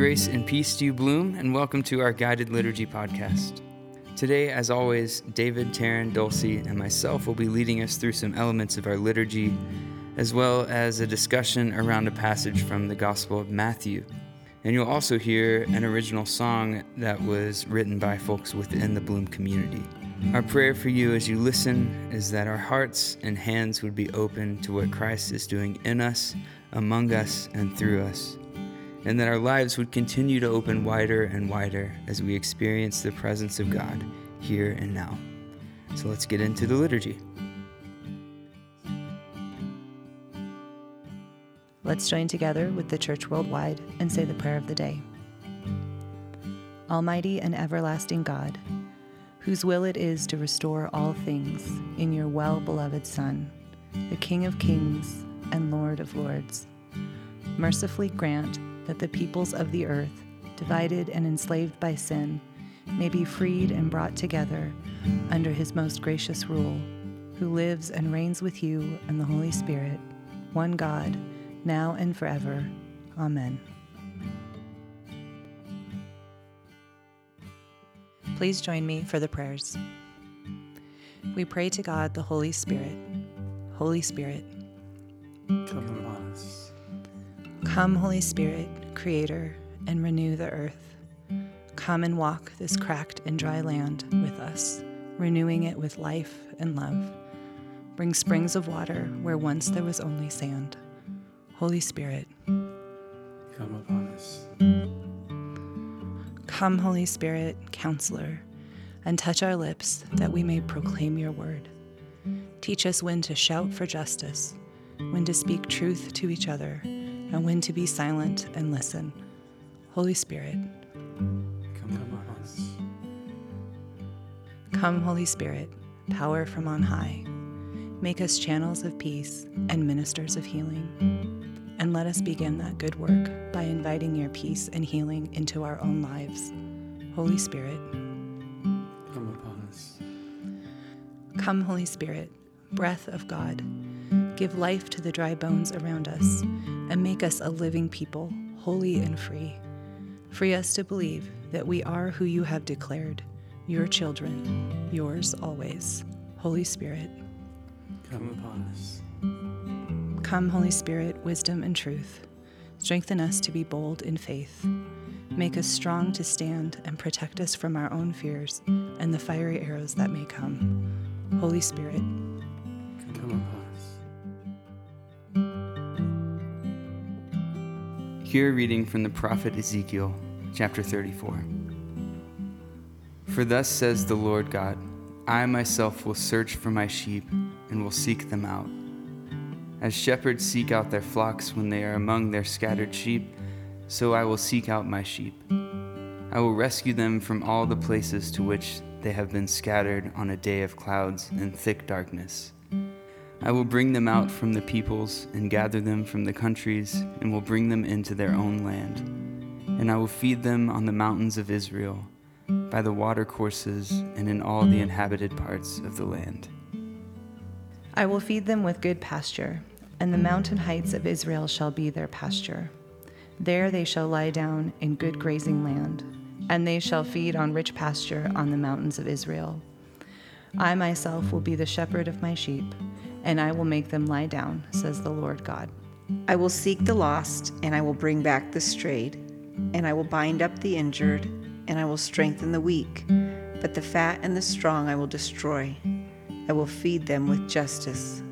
Grace and peace to you, Bloom, and welcome to our guided liturgy podcast. Today, as always, David, Taryn, Dulcie, and myself will be leading us through some elements of our liturgy, as well as a discussion around a passage from the Gospel of Matthew. And you'll also hear an original song that was written by folks within the Bloom community. Our prayer for you as you listen is that our hearts and hands would be open to what Christ is doing in us, among us, and through us and that our lives would continue to open wider and wider as we experience the presence of God here and now. So let's get into the liturgy. Let's join together with the Church worldwide and say the prayer of the day. Almighty and everlasting God, whose will it is to restore all things in your well beloved Son, the King of kings and Lord of lords, mercifully grant that the peoples of the earth, divided and enslaved by sin, may be freed and brought together under his most gracious rule, who lives and reigns with you and the Holy Spirit, one God, now and forever. Amen. Please join me for the prayers. We pray to God, the Holy Spirit. Holy Spirit, come upon us. Come, Holy Spirit Creator, and renew the earth. Come and walk this cracked and dry land with us, renewing it with life and love. Bring springs of water where once there was only sand. Holy Spirit, come upon us. Come, Holy Spirit, Counselor, and touch our lips that we may proclaim your word. Teach us when to shout for justice, when to speak truth to each other and when to be silent and listen. Holy Spirit, come upon us. Come, Holy Spirit, power from on high. Make us channels of peace and ministers of healing. And let us begin that good work by inviting your peace and healing into our own lives. Holy Spirit, come upon us. Come, Holy Spirit, breath of God Give life to the dry bones around us, and make us a living people, holy and free. Free us to believe that we are who you have declared, your children, yours always. Holy Spirit, come upon us. Come, Holy Spirit, wisdom and truth. Strengthen us to be bold in faith. Make us strong to stand and protect us from our own fears and the fiery arrows that may come. Holy Spirit, Hear a reading from the prophet Ezekiel, chapter 34. For thus says the Lord God I myself will search for my sheep and will seek them out. As shepherds seek out their flocks when they are among their scattered sheep, so I will seek out my sheep. I will rescue them from all the places to which they have been scattered on a day of clouds and thick darkness. I will bring them out from the peoples and gather them from the countries and will bring them into their own land. And I will feed them on the mountains of Israel, by the watercourses, and in all the inhabited parts of the land. I will feed them with good pasture, and the mountain heights of Israel shall be their pasture. There they shall lie down in good grazing land, and they shall feed on rich pasture on the mountains of Israel. I myself will be the shepherd of my sheep and I will make them lie down, says the Lord God. I will seek the lost, and I will bring back the strayed, and I will bind up the injured, and I will strengthen the weak. But the fat and the strong I will destroy. I will feed them with justice.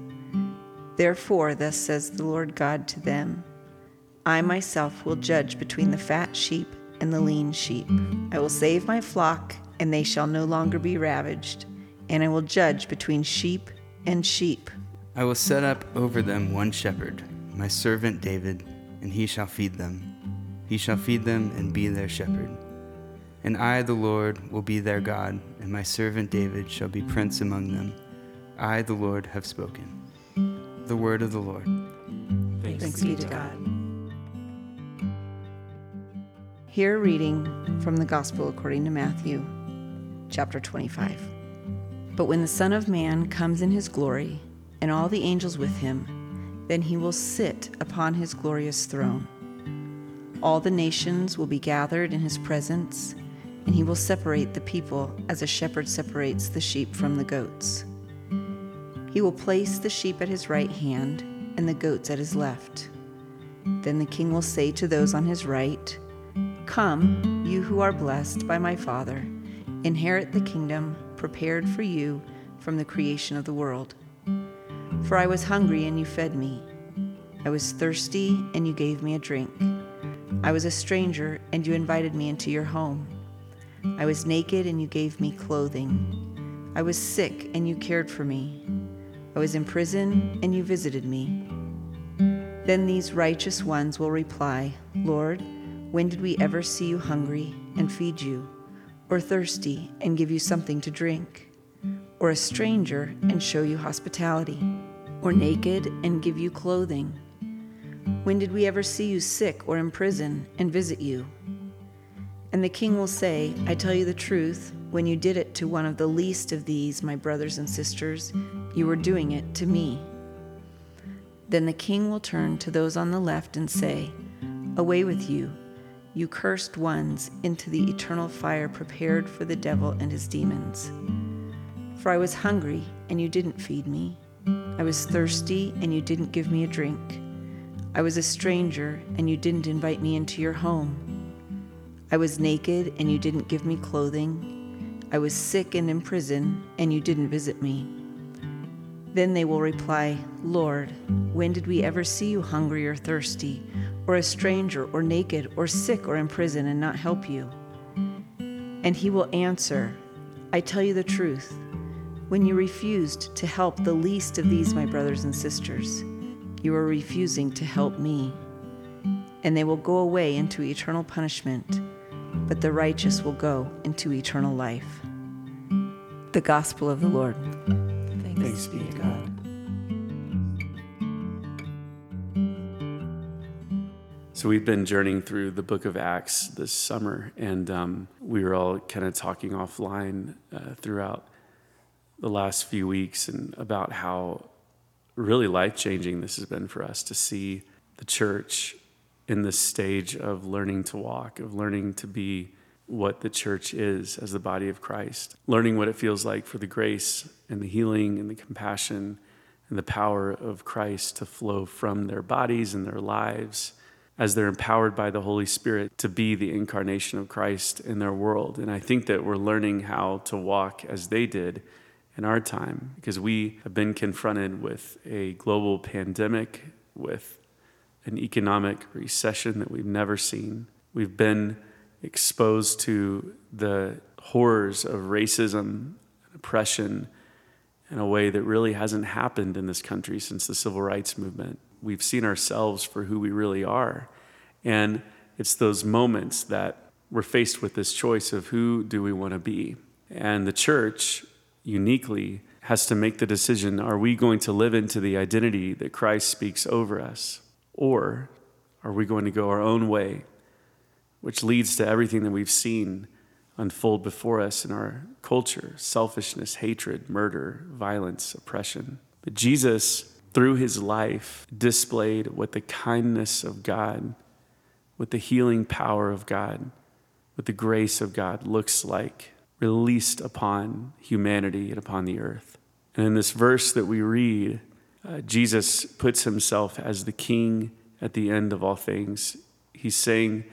Therefore, thus says the Lord God to them I myself will judge between the fat sheep and the lean sheep. I will save my flock, and they shall no longer be ravaged, and I will judge between sheep and sheep. I will set up over them one shepherd, my servant David, and he shall feed them. He shall feed them and be their shepherd. And I, the Lord, will be their God, and my servant David shall be prince among them. I, the Lord, have spoken. The word of the Lord. Thanks, Thanks be to God. Hear a reading from the Gospel according to Matthew, chapter 25. But when the Son of Man comes in his glory, and all the angels with him. Then he will sit upon his glorious throne. All the nations will be gathered in his presence, and he will separate the people as a shepherd separates the sheep from the goats. He will place the sheep at his right hand and the goats at his left. Then the king will say to those on his right, Come, you who are blessed by my Father, inherit the kingdom prepared for you from the creation of the world. For I was hungry, and you fed me. I was thirsty, and you gave me a drink. I was a stranger, and you invited me into your home. I was naked, and you gave me clothing. I was sick, and you cared for me. I was in prison, and you visited me. Then these righteous ones will reply, Lord, when did we ever see you hungry and feed you, or thirsty and give you something to drink, or a stranger and show you hospitality, or naked and give you clothing? When did we ever see you sick or in prison and visit you? And the king will say, I tell you the truth, when you did it to one of the least of these, my brothers and sisters, you were doing it to me. Then the king will turn to those on the left and say, Away with you, you cursed ones, into the eternal fire prepared for the devil and his demons. For I was hungry, and you didn't feed me. I was thirsty, and you didn't give me a drink. I was a stranger, and you didn't invite me into your home. I was naked, and you didn't give me clothing. I was sick and in prison, and you didn't visit me. Then they will reply, Lord, when did we ever see you hungry or thirsty, or a stranger, or naked, or sick, or in prison, and not help you? And he will answer, I tell you the truth. When you refused to help the least of these, my brothers and sisters, you are refusing to help me. And they will go away into eternal punishment, but the righteous will go into eternal life. The Gospel of the Lord. Thanks be to God. So we've been journeying through the book of Acts this summer, and um, we were all kind of talking offline uh, throughout the last few weeks and about how really life changing this has been for us to see the church in this stage of learning to walk, of learning to be what the church is as the body of Christ, learning what it feels like for the grace and the healing and the compassion and the power of Christ to flow from their bodies and their lives as they're empowered by the Holy Spirit to be the incarnation of Christ in their world. And I think that we're learning how to walk as they did in our time because we have been confronted with a global pandemic, with an economic recession that we've never seen. We've been exposed to the horrors of racism and oppression in a way that really hasn't happened in this country since the civil rights movement we've seen ourselves for who we really are. And it's those moments that we're faced with this choice of who do we want to be. And the church uniquely has to make the decision are we going to live into the identity that Christ speaks over us? Or are we going to go our own way, which leads to everything that we've seen unfold before us in our culture selfishness, hatred, murder, violence, oppression? But Jesus through his life, displayed what the kindness of God, what the healing power of God, what the grace of God looks like released upon humanity and upon the earth. And in this verse that we read, uh, Jesus puts himself as the king at the end of all things. He's saying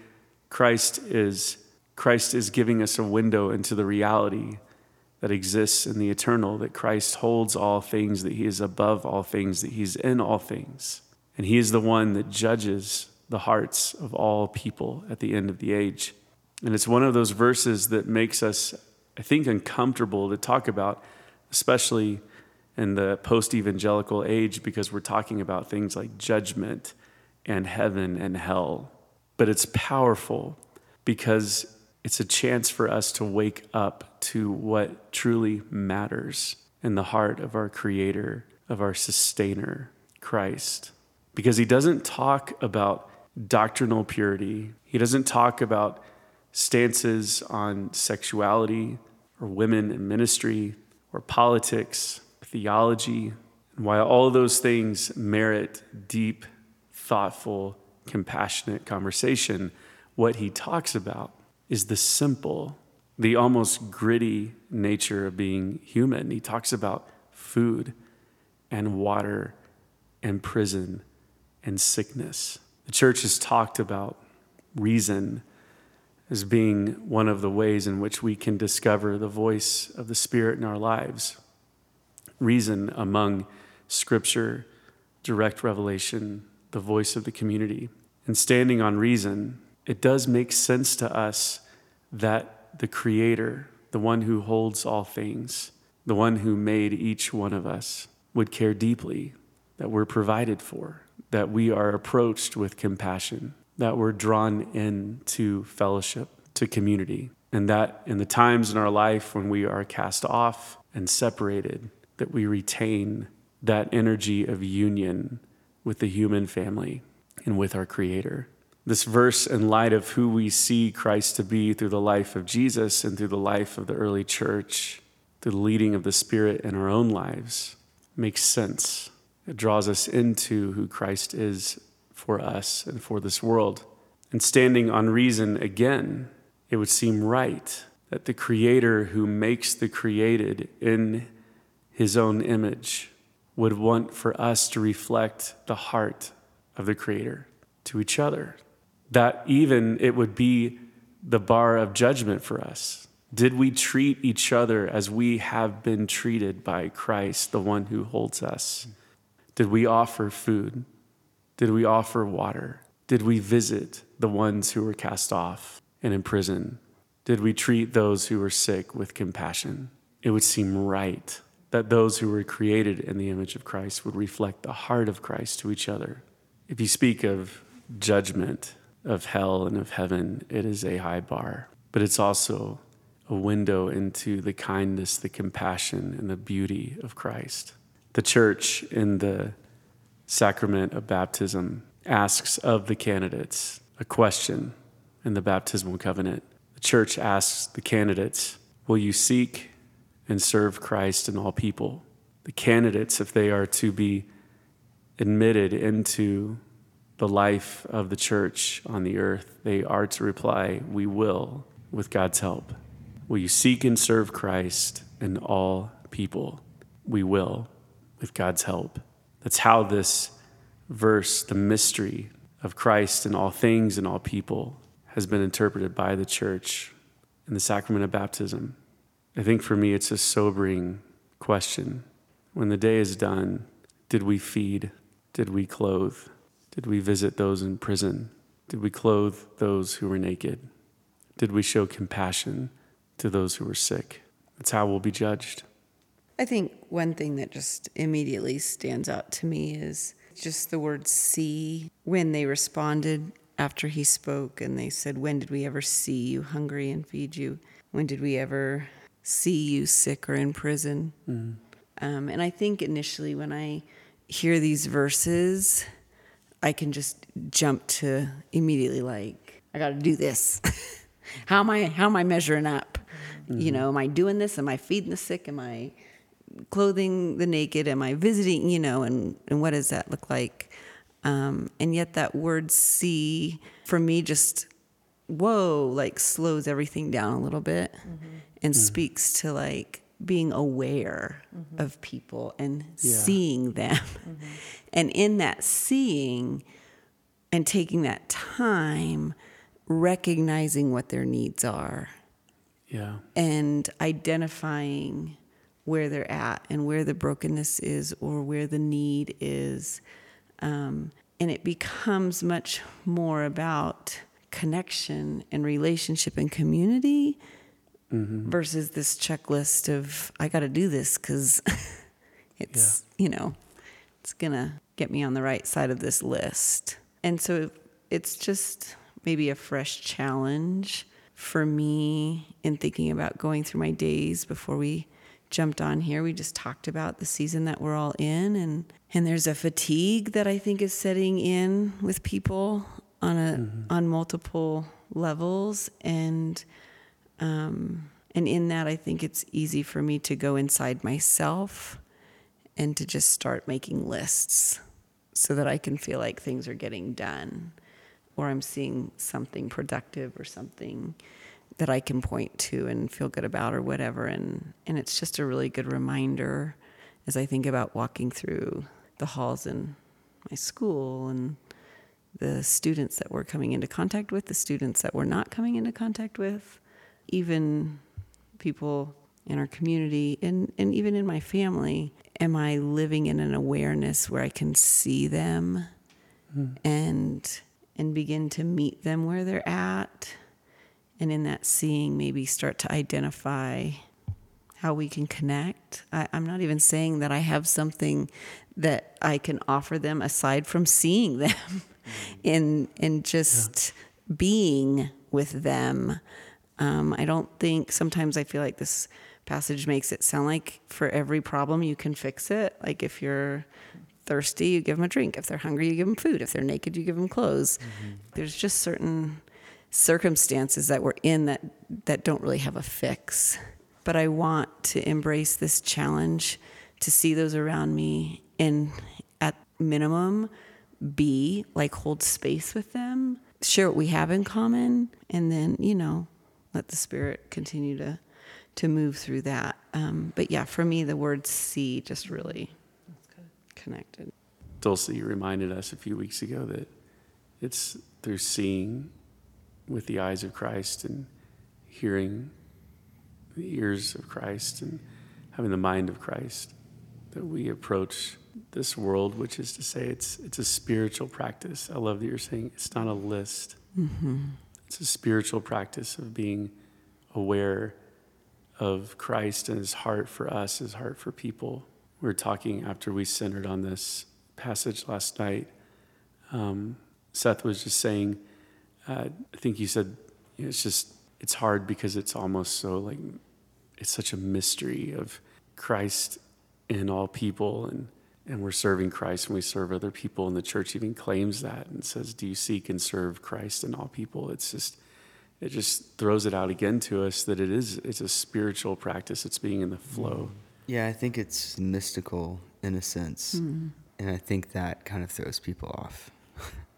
Christ is Christ is giving us a window into the reality that exists in the eternal, that Christ holds all things, that he is above all things, that he's in all things. And he is the one that judges the hearts of all people at the end of the age. And it's one of those verses that makes us, I think, uncomfortable to talk about, especially in the post evangelical age, because we're talking about things like judgment and heaven and hell. But it's powerful because it's a chance for us to wake up to what truly matters in the heart of our Creator, of our Sustainer, Christ. Because he doesn't talk about doctrinal purity, he doesn't talk about stances on sexuality or women in ministry or politics, theology. And while all those things merit deep, thoughtful compassionate conversation, what he talks about is the simple, the almost gritty nature of being human. He talks about food and water and prison and sickness. The church has talked about reason as being one of the ways in which we can discover the voice of the Spirit in our lives. Reason among Scripture, direct revelation, the voice of the community. And standing on reason, it does make sense to us that the Creator, the one who holds all things, the one who made each one of us, would care deeply that we're provided for, that we are approached with compassion, that we're drawn into fellowship, to community, and that in the times in our life when we are cast off and separated, that we retain that energy of union with the human family and with our Creator. This verse, in light of who we see Christ to be through the life of Jesus and through the life of the early church, through the leading of the Spirit in our own lives, makes sense. It draws us into who Christ is for us and for this world. And standing on reason again, it would seem right that the Creator who makes the created in his own image would want for us to reflect the heart of the Creator to each other. That even it would be the bar of judgment for us. Did we treat each other as we have been treated by Christ, the one who holds us? Did we offer food? Did we offer water? Did we visit the ones who were cast off and in prison? Did we treat those who were sick with compassion? It would seem right that those who were created in the image of Christ would reflect the heart of Christ to each other. If you speak of judgment, of hell, and of heaven, it is a high bar, but it's also a window into the kindness, the compassion, and the beauty of Christ. The church in the sacrament of baptism asks of the candidates a question in the baptismal covenant. The church asks the candidates, Will you seek and serve Christ and all people? The candidates, if they are to be admitted into the life of the church on the earth, they are to reply, We will, with God's help. Will you seek and serve Christ and all people? We will, with God's help. That's how this verse, the mystery of Christ and all things and all people, has been interpreted by the church in the sacrament of baptism. I think for me, it's a sobering question. When the day is done, did we feed? Did we clothe? Did we visit those in prison? Did we clothe those who were naked? Did we show compassion to those who were sick? That's how we'll be judged. I think one thing that just immediately stands out to me is just the word see when they responded after he spoke and they said, When did we ever see you hungry and feed you? When did we ever see you sick or in prison? Mm-hmm. Um, and I think initially when I hear these verses, I can just jump to immediately like, I got to do this. how am I? How am I measuring up? Mm-hmm. You know, am I doing this? Am I feeding the sick? Am I clothing the naked? Am I visiting? You know, and and what does that look like? Um, and yet that word "see" for me just whoa like slows everything down a little bit mm-hmm. and mm-hmm. speaks to like being aware mm-hmm. of people and yeah. seeing them mm-hmm. and in that seeing and taking that time recognizing what their needs are yeah and identifying where they're at and where the brokenness is or where the need is. Um, and it becomes much more about connection and relationship and community mm-hmm. versus this checklist of, I got to do this because it's, yeah. you know, it's going to get me on the right side of this list. And so it's just maybe a fresh challenge for me in thinking about going through my days before we jumped on here. We just talked about the season that we're all in and and there's a fatigue that I think is setting in with people on a mm-hmm. on multiple levels and um and in that I think it's easy for me to go inside myself and to just start making lists so that I can feel like things are getting done. or I'm seeing something productive or something that I can point to and feel good about or whatever. And, and it's just a really good reminder as I think about walking through the halls in my school and the students that we're coming into contact with, the students that we're not coming into contact with, even people in our community and, and even in my family. Am I living in an awareness where I can see them mm. and and begin to meet them where they're at? And in that seeing, maybe start to identify how we can connect. I, am not even saying that I have something that I can offer them aside from seeing them and and just yeah. being with them. Um, I don't think sometimes I feel like this passage makes it sound like for every problem you can fix it. Like if you're thirsty, you give them a drink. If they're hungry, you give them food. If they're naked, you give them clothes. Mm-hmm. There's just certain circumstances that we're in that that don't really have a fix. But I want to embrace this challenge to see those around me and at minimum be like hold space with them, share what we have in common, and then, you know, let the spirit continue to to move through that. Um, but yeah, for me, the word see just really connected. Dulcie, reminded us a few weeks ago that it's through seeing with the eyes of Christ and hearing the ears of Christ and having the mind of Christ that we approach this world, which is to say, it's it's a spiritual practice. I love that you're saying it's not a list. Mm-hmm. It's a spiritual practice of being aware of Christ and His heart for us, His heart for people. We were talking after we centered on this passage last night. Um, Seth was just saying, uh, I think you said you know, it's just it's hard because it's almost so like it's such a mystery of Christ in all people and and we're serving Christ and we serve other people and the church even claims that and says do you seek and serve Christ in all people? It's just it just throws it out again to us that it is it's a spiritual practice it's being in the flow. Yeah i think it's mystical in a sense. Mm. and i think that kind of throws people off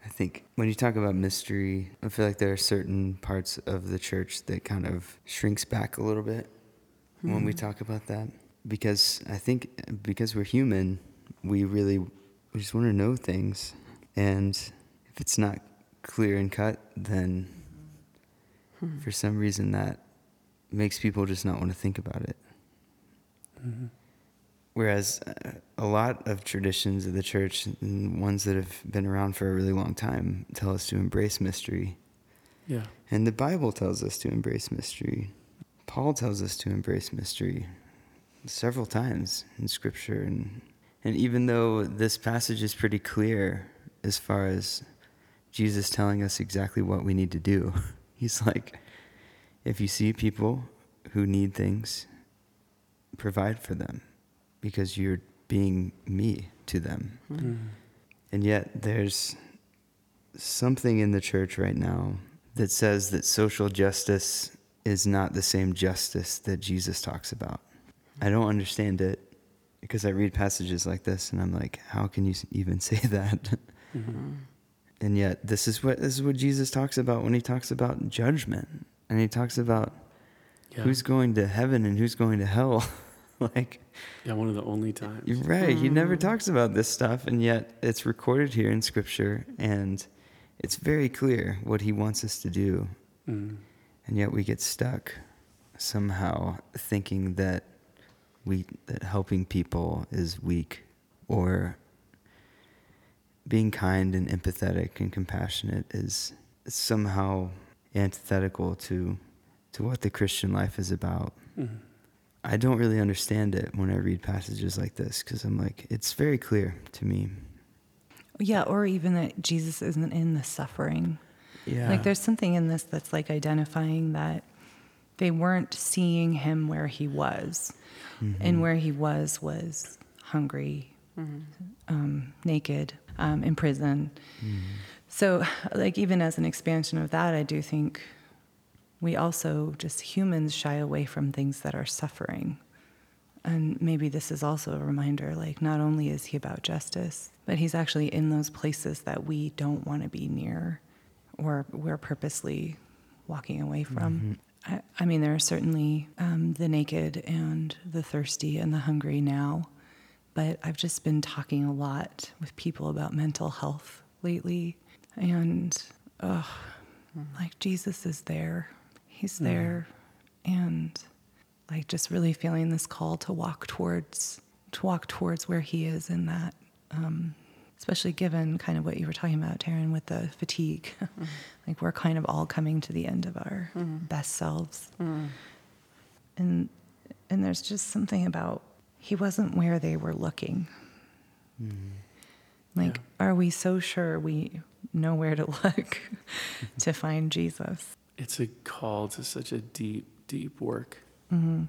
i think when you talk about mystery i feel like there are certain parts of the church that kind of shrinks back a little bit mm. when we hmm. talk about that because i think because we're human we really we just want to know things and if it's not clear and cut then hmm. for some reason that makes people just not want to think about it. Mm-hmm. Whereas uh, a lot of traditions of the church, and ones that have been around for a really long time, tell us to embrace mystery. Yeah. And the Bible tells us to embrace mystery. Paul tells us to embrace mystery several times in Scripture. And, and even though this passage is pretty clear as far as Jesus telling us exactly what we need to do, He's like, if you see people who need things, provide for them because you're being me to them. Mm-hmm. And yet, there's something in the church right now that says that social justice is not the same justice that Jesus talks about. I don't understand it because I read passages like this and I'm like, how can you even say that? Mm-hmm. And yet, this is what this is what Jesus talks about when he talks about judgment, and he talks about yeah. who's going to heaven and who's going to hell. like, yeah, one of the only times. Right. Mm. He never mm. talks about this stuff, and yet it's recorded here in Scripture, and it's very clear what he wants us to do. Mm. And yet we get stuck somehow thinking that we that helping people is weak or being kind and empathetic and compassionate is somehow antithetical to to what the Christian life is about. Mm-hmm. I don't really understand it when I read passages like this because I'm like, it's very clear to me. Yeah, or even that Jesus isn't in the suffering. Yeah. Like there's something in this that's like identifying that they weren't seeing him where he was. Mm-hmm. And where he was was hungry, mm-hmm. um, naked, um, in prison. Mm-hmm. So, like, even as an expansion of that, I do think we also, just humans, shy away from things that are suffering. And maybe this is also a reminder like, not only is he about justice, but he's actually in those places that we don't want to be near or we're purposely walking away from. I, I mean, there are certainly um, the naked and the thirsty and the hungry now, but I've just been talking a lot with people about mental health lately, and ugh, like Jesus is there. He's mm-hmm. there, and like just really feeling this call to walk towards to walk towards where He is in that. Um, especially given kind of what you were talking about, Taryn, with the fatigue. Mm-hmm. like we're kind of all coming to the end of our mm-hmm. best selves. And and there's just something about he wasn't where they were looking. Like, are we so sure we know where to look to find Jesus? It's a call to such a deep, deep work. Mm-hmm.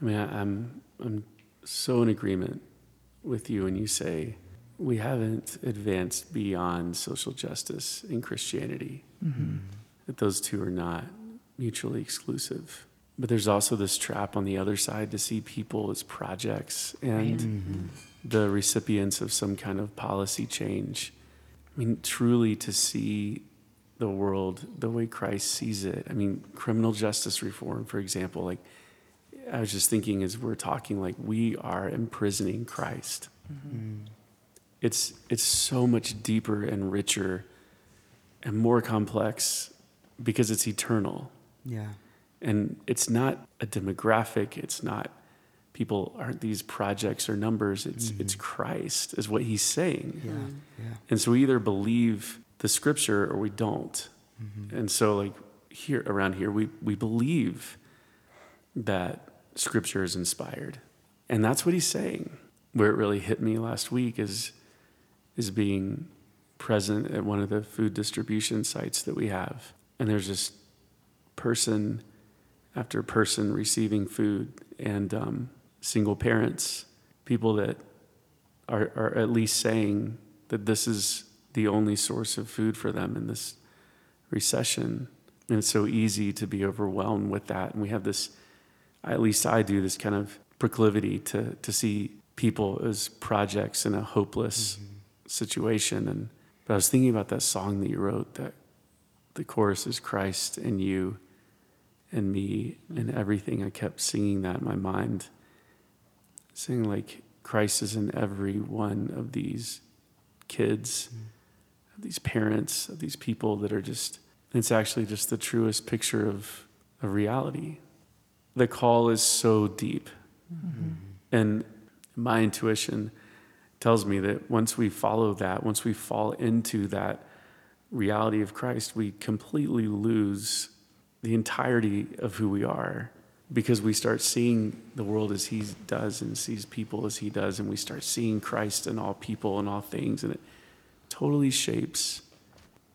I mean, I, I'm I'm so in agreement with you when you say we haven't advanced beyond social justice in Christianity. Mm-hmm. That those two are not mutually exclusive. But there's also this trap on the other side to see people as projects and mm-hmm. the recipients of some kind of policy change. I mean, truly to see the world the way Christ sees it. I mean, criminal justice reform, for example, like I was just thinking as we're talking, like we are imprisoning Christ. Mm-hmm. It's it's so much deeper and richer and more complex because it's eternal. Yeah. And it's not a demographic, it's not people aren't these projects or numbers, it's it's mm-hmm. Christ is what he's saying. Yeah. Mm-hmm. Yeah. And so we either believe the scripture or we don't. And so like here around here we we believe that scripture is inspired. And that's what he's saying. Where it really hit me last week is is being present at one of the food distribution sites that we have. And there's just person after person receiving food and um, single parents, people that are, are at least saying that this is the only source of food for them in this recession. And it's so easy to be overwhelmed with that. And we have this, at least I do, this kind of proclivity to, to see people as projects in a hopeless mm-hmm. situation. And but I was thinking about that song that you wrote that the chorus is Christ and you and me and mm-hmm. everything. I kept singing that in my mind, singing like Christ is in every one of these kids, mm-hmm. Of these parents, of these people that are just, it's actually just the truest picture of, of reality. The call is so deep. Mm-hmm. And my intuition tells me that once we follow that, once we fall into that reality of Christ, we completely lose the entirety of who we are because we start seeing the world as he does and sees people as he does and we start seeing Christ in all people and all things and it totally shapes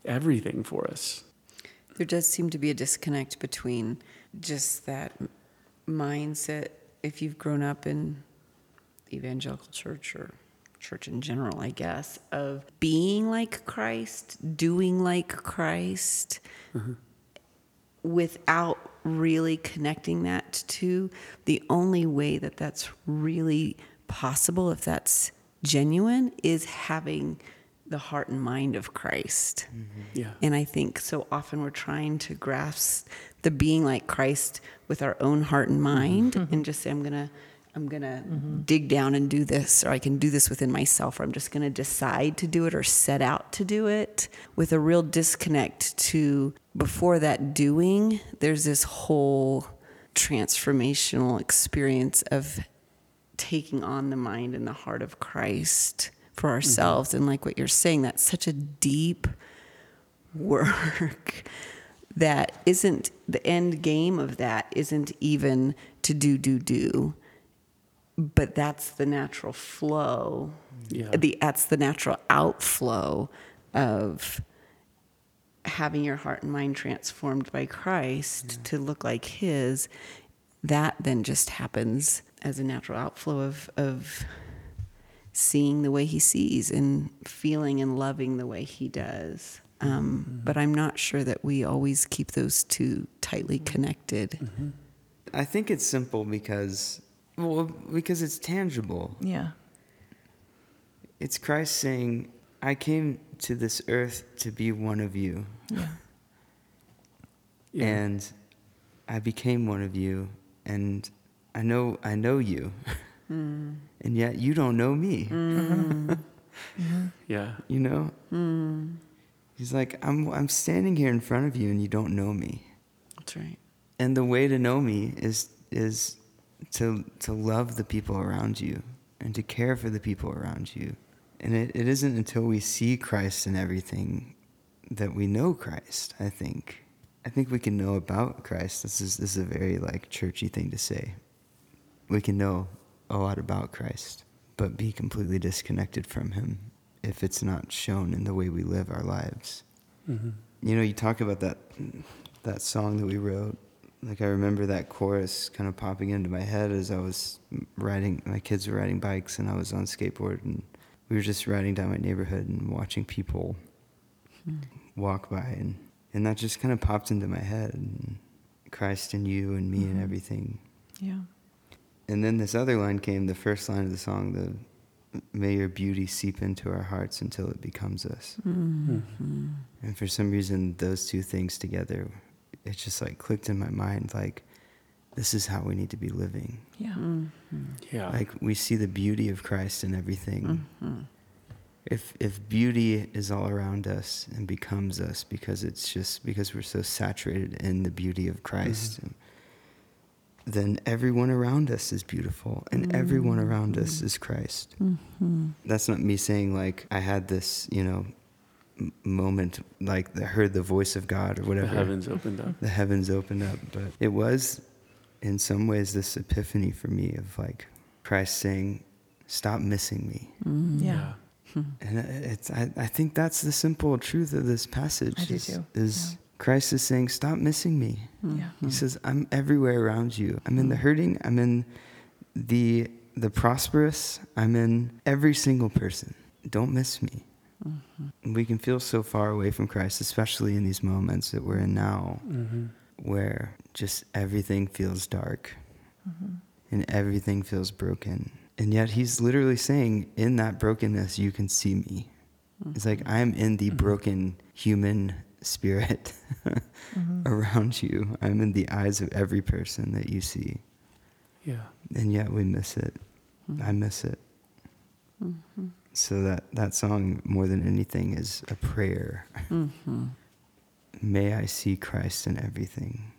everything for us. There does seem to be a disconnect between just that mindset. If you've grown up in evangelical church or church in general, I guess, of being like Christ, doing like Christ, mm-hmm. without really connecting that to the only way that that's really possible, if that's genuine, is having the heart and mind of Christ. Mm-hmm. Yeah. And I think so often we're trying to grasp the being like Christ with our own heart and mm-hmm. mind mm-hmm. and just say, I'm going to. I'm going to dig down and do this, or I can do this within myself, or I'm just going to decide to do it or set out to do it with a real disconnect to before that doing, there's this whole transformational experience of taking on the mind and the heart of Christ for mm-hmm. ourselves. And like what you're saying, that's such a deep work that isn't the end game of that isn't even to do, do, do. But that's the natural flow. Yeah. The, that's the natural outflow of having your heart and mind transformed by Christ to look like His, that then just happens as a natural outflow of, of seeing the way He sees and feeling and loving the way He does. Um, mm-hmm. But I'm not sure that we always keep those two tightly mm-hmm. connected. Mm-hmm. I think it's simple because, well, because it's tangible. Yeah. It's Christ saying, I came to this earth to be one of you. Yeah. Yeah. And I became one of you and I know I know you. Hmm. And yet you don't know me. yeah. You know? He's like, I'm I'm standing here in front of you and you don't know me. That's right. And the way to know me is is to to love the people around you and to care for the people around you. And it, it isn't until we see Christ in everything that we know Christ, I think. I think we can know about Christ. This is this is a very like churchy thing to say. We can know a lot about Christ, but be completely disconnected from him if it's not shown in the way we live our lives. Mhm. You know, you talk about that that song that we wrote. Like I remember that chorus kind of popping into my head as I was riding. My kids were riding bikes, and I was on skateboard, and we were just riding down my neighborhood and watching people walk by, and and that just kind of popped into my head. And Christ and you and me and everything. Yeah. And then this other line came, the first line of the song, the may your beauty seep into our hearts until it becomes us. Mm-hmm. And for some reason, those two things together, it just like clicked in my mind like, this is how we need to be living. Yeah. Mm-hmm. Yeah. Like we see the beauty of Christ in everything. Mm-hmm. If if beauty is all around us and becomes us because it's just because we're so saturated in the beauty of Christ, then everyone around us is beautiful and everyone mm. around us is Christ. Mm-hmm. That's not me saying like I had this, you know, m- moment like I heard the voice of God or whatever. the heavens opened up. the heavens opened up. But it was, in some ways, this epiphany for me of like Christ saying, "Stop missing me." Mm-hmm. Yeah. And uh, it's I, I think that's the simple truth of this passage. I do is, too. is Christ is saying, "Stop missing me." Hmm. Yeah. He says, "I'm everywhere around you. I'm in the hmm. hurting. I'm in the the prosperous. I'm in every single person. Don't miss me." Mm-hmm. We can feel so far away from Christ, especially in these moments that we're in now hmm where just everything feels dark mm-hmm. and everything feels broken. And yet he's literally saying, in that brokenness, you can see me. It's like, mm-hmm. I'm in the broken human spirit mm-hmm. around you. I'm in the eyes of every person that you see. Yeah. And yet we miss it. Mm-hmm. I miss it. Mm-hmm. So that, that song, more than anything, is a prayer. May I see Christ in everything.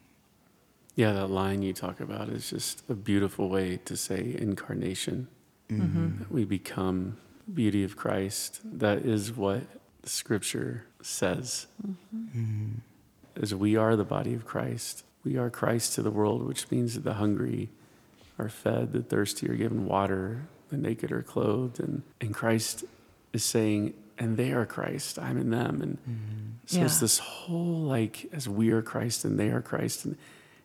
Yeah, that line you talk about is just a beautiful way to say incarnation. That we become beauty of Christ. That is what Scripture says. Mm-hmm. As we are the body of Christ, we are Christ to the world, which means that the hungry are fed, the thirsty are given water, the naked are clothed, and, and Christ is saying, and they are Christ, I'm in them. And mm-hmm. so it's this whole like as we are Christ and they are Christ, and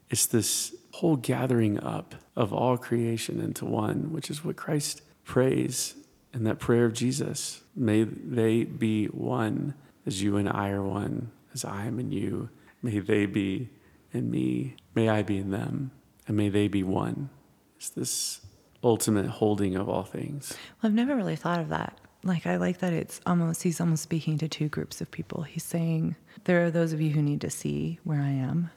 it's this whole gathering up of all creation into one, which is what Christ prays in that prayer of Jesus. May they be one as you and I are one, as I am in you. May they be in me. May I be in them. And may they be one. It's this ultimate holding of all things. Well, I've never really thought of that. Like, I like that it's almost, he's almost speaking to two groups of people. He's saying, there are those of you who need to see where I am.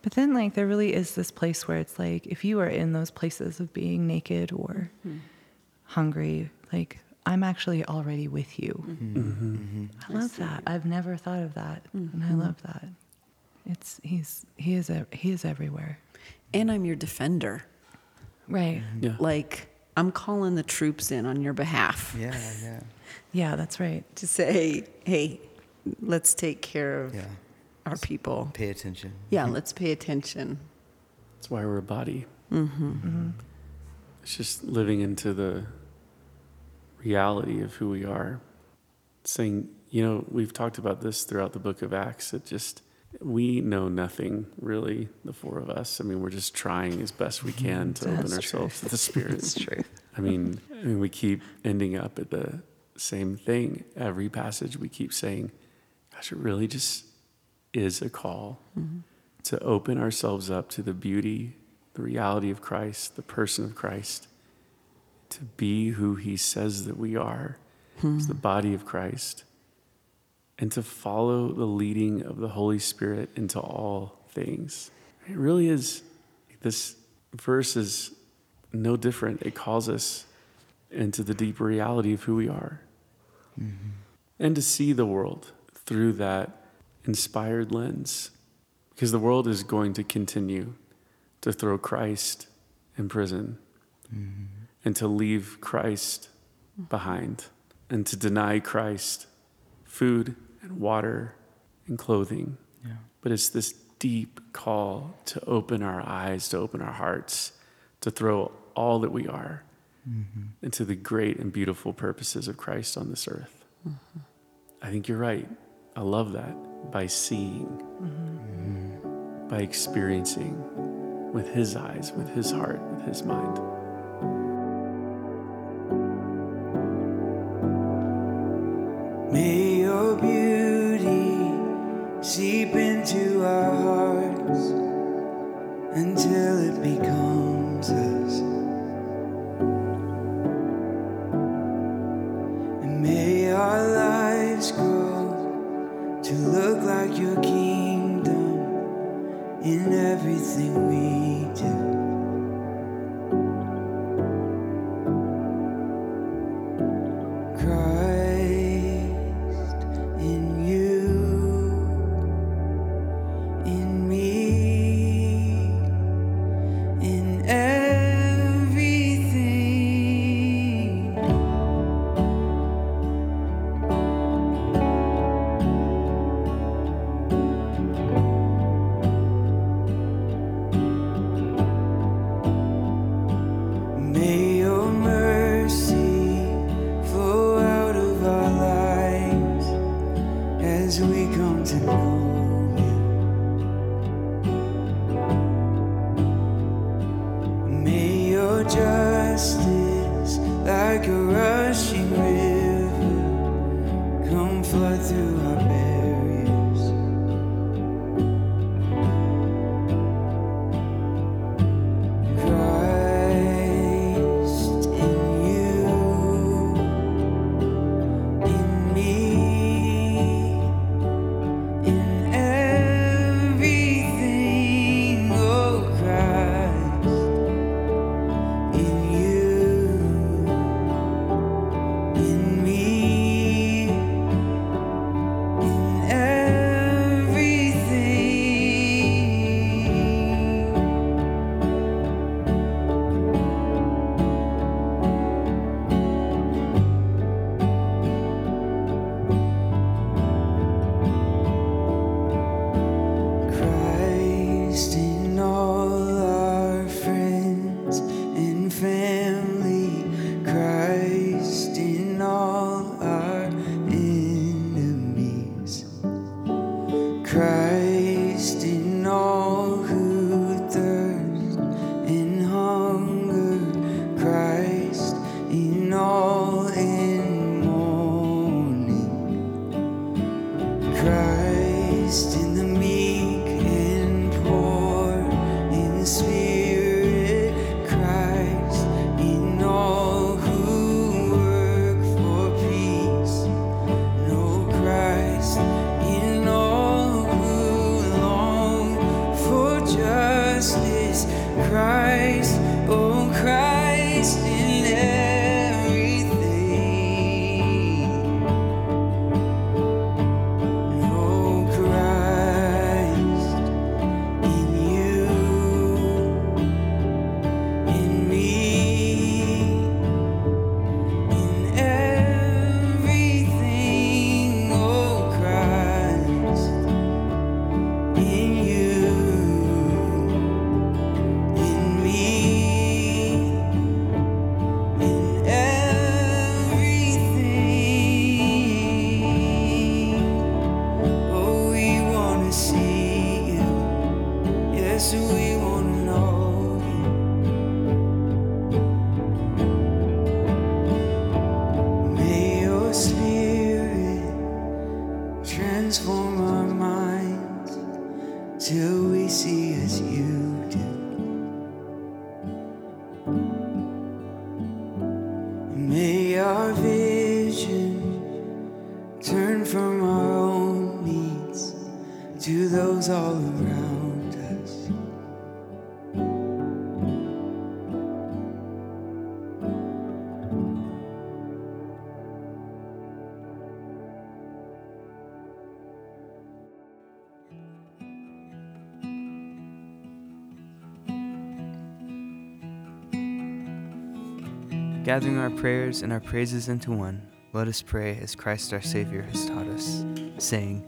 But then, like, there really is this place where it's like, if you are in those places of being naked or hmm. hungry, like, I'm actually already with you. Mm-hmm. Mm-hmm. I love that. I've never thought of that. And I mm-hmm. love that. It's, he's, he is, ev- he is everywhere. And I'm your defender. Right. Yeah. Like, I'm calling the troops in on your behalf Yeah, yeah, Yeah, that's right. To say, hey, let's take care of yeah. our people. Pay attention. Yeah, let's pay attention. That's why we're a body. Mm-hmm. It's just living into the reality of who we are. Saying, you know, we've talked about this throughout the book of Acts. It just, we know nothing really, the four of us. I mean, we're just trying as best we can to open That's ourselves to the Spirit. It's true. I mean, I mean, we keep ending up at the same thing. Every passage we keep saying, gosh, it really just is a call mm-hmm. to open ourselves up to the beauty, the reality of Christ, the person of Christ, to be who he says that we are, as the body of Christ, and to follow the leading of the Holy Spirit into all things. It really is, this verse is no different. It calls us into the deep reality of who we are mm-hmm. and to see the world through that inspired lens. Because the world is going to continue to throw Christ in prison mm-hmm. And to leave Christ behind and to deny Christ food and water and clothing. Yeah. But it's this deep call to open our eyes, to open our hearts, to throw all that we are mm-hmm. into the great and beautiful purposes of Christ on this earth. Mm-hmm. I think you're right. I love that. By seeing, mm-hmm. by experiencing with his eyes, with his heart, with his mind. May your beauty seep into our hearts until it becomes us. Justice, like a rushing river, come flood through our Christ Gathering our prayers and our praises into one, let us pray as Christ our Savior has taught us, saying,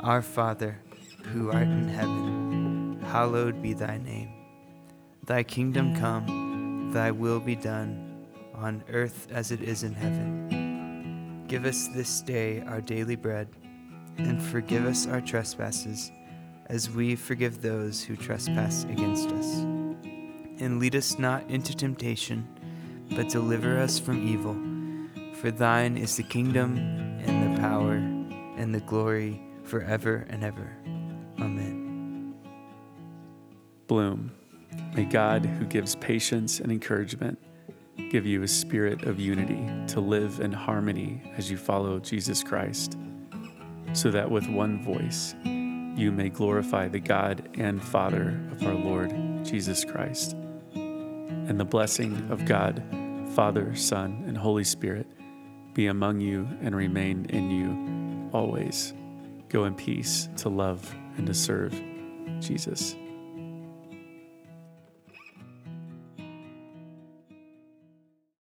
Our Father, who art in heaven, hallowed be thy name. Thy kingdom come, thy will be done, on earth as it is in heaven. Give us this day our daily bread, and forgive us our trespasses, as we forgive those who trespass against us. And lead us not into temptation but deliver us from evil. For thine is the kingdom, and the power, and the glory forever and ever. Amen. Bloom. May God, who gives patience and encouragement, give you a spirit of unity to live in harmony as you follow Jesus Christ, so that with one voice you may glorify the God and Father of our Lord Jesus Christ. And the blessing of God, Father, Son, and Holy Spirit be among you and remain in you always. Go in peace to love and to serve Jesus.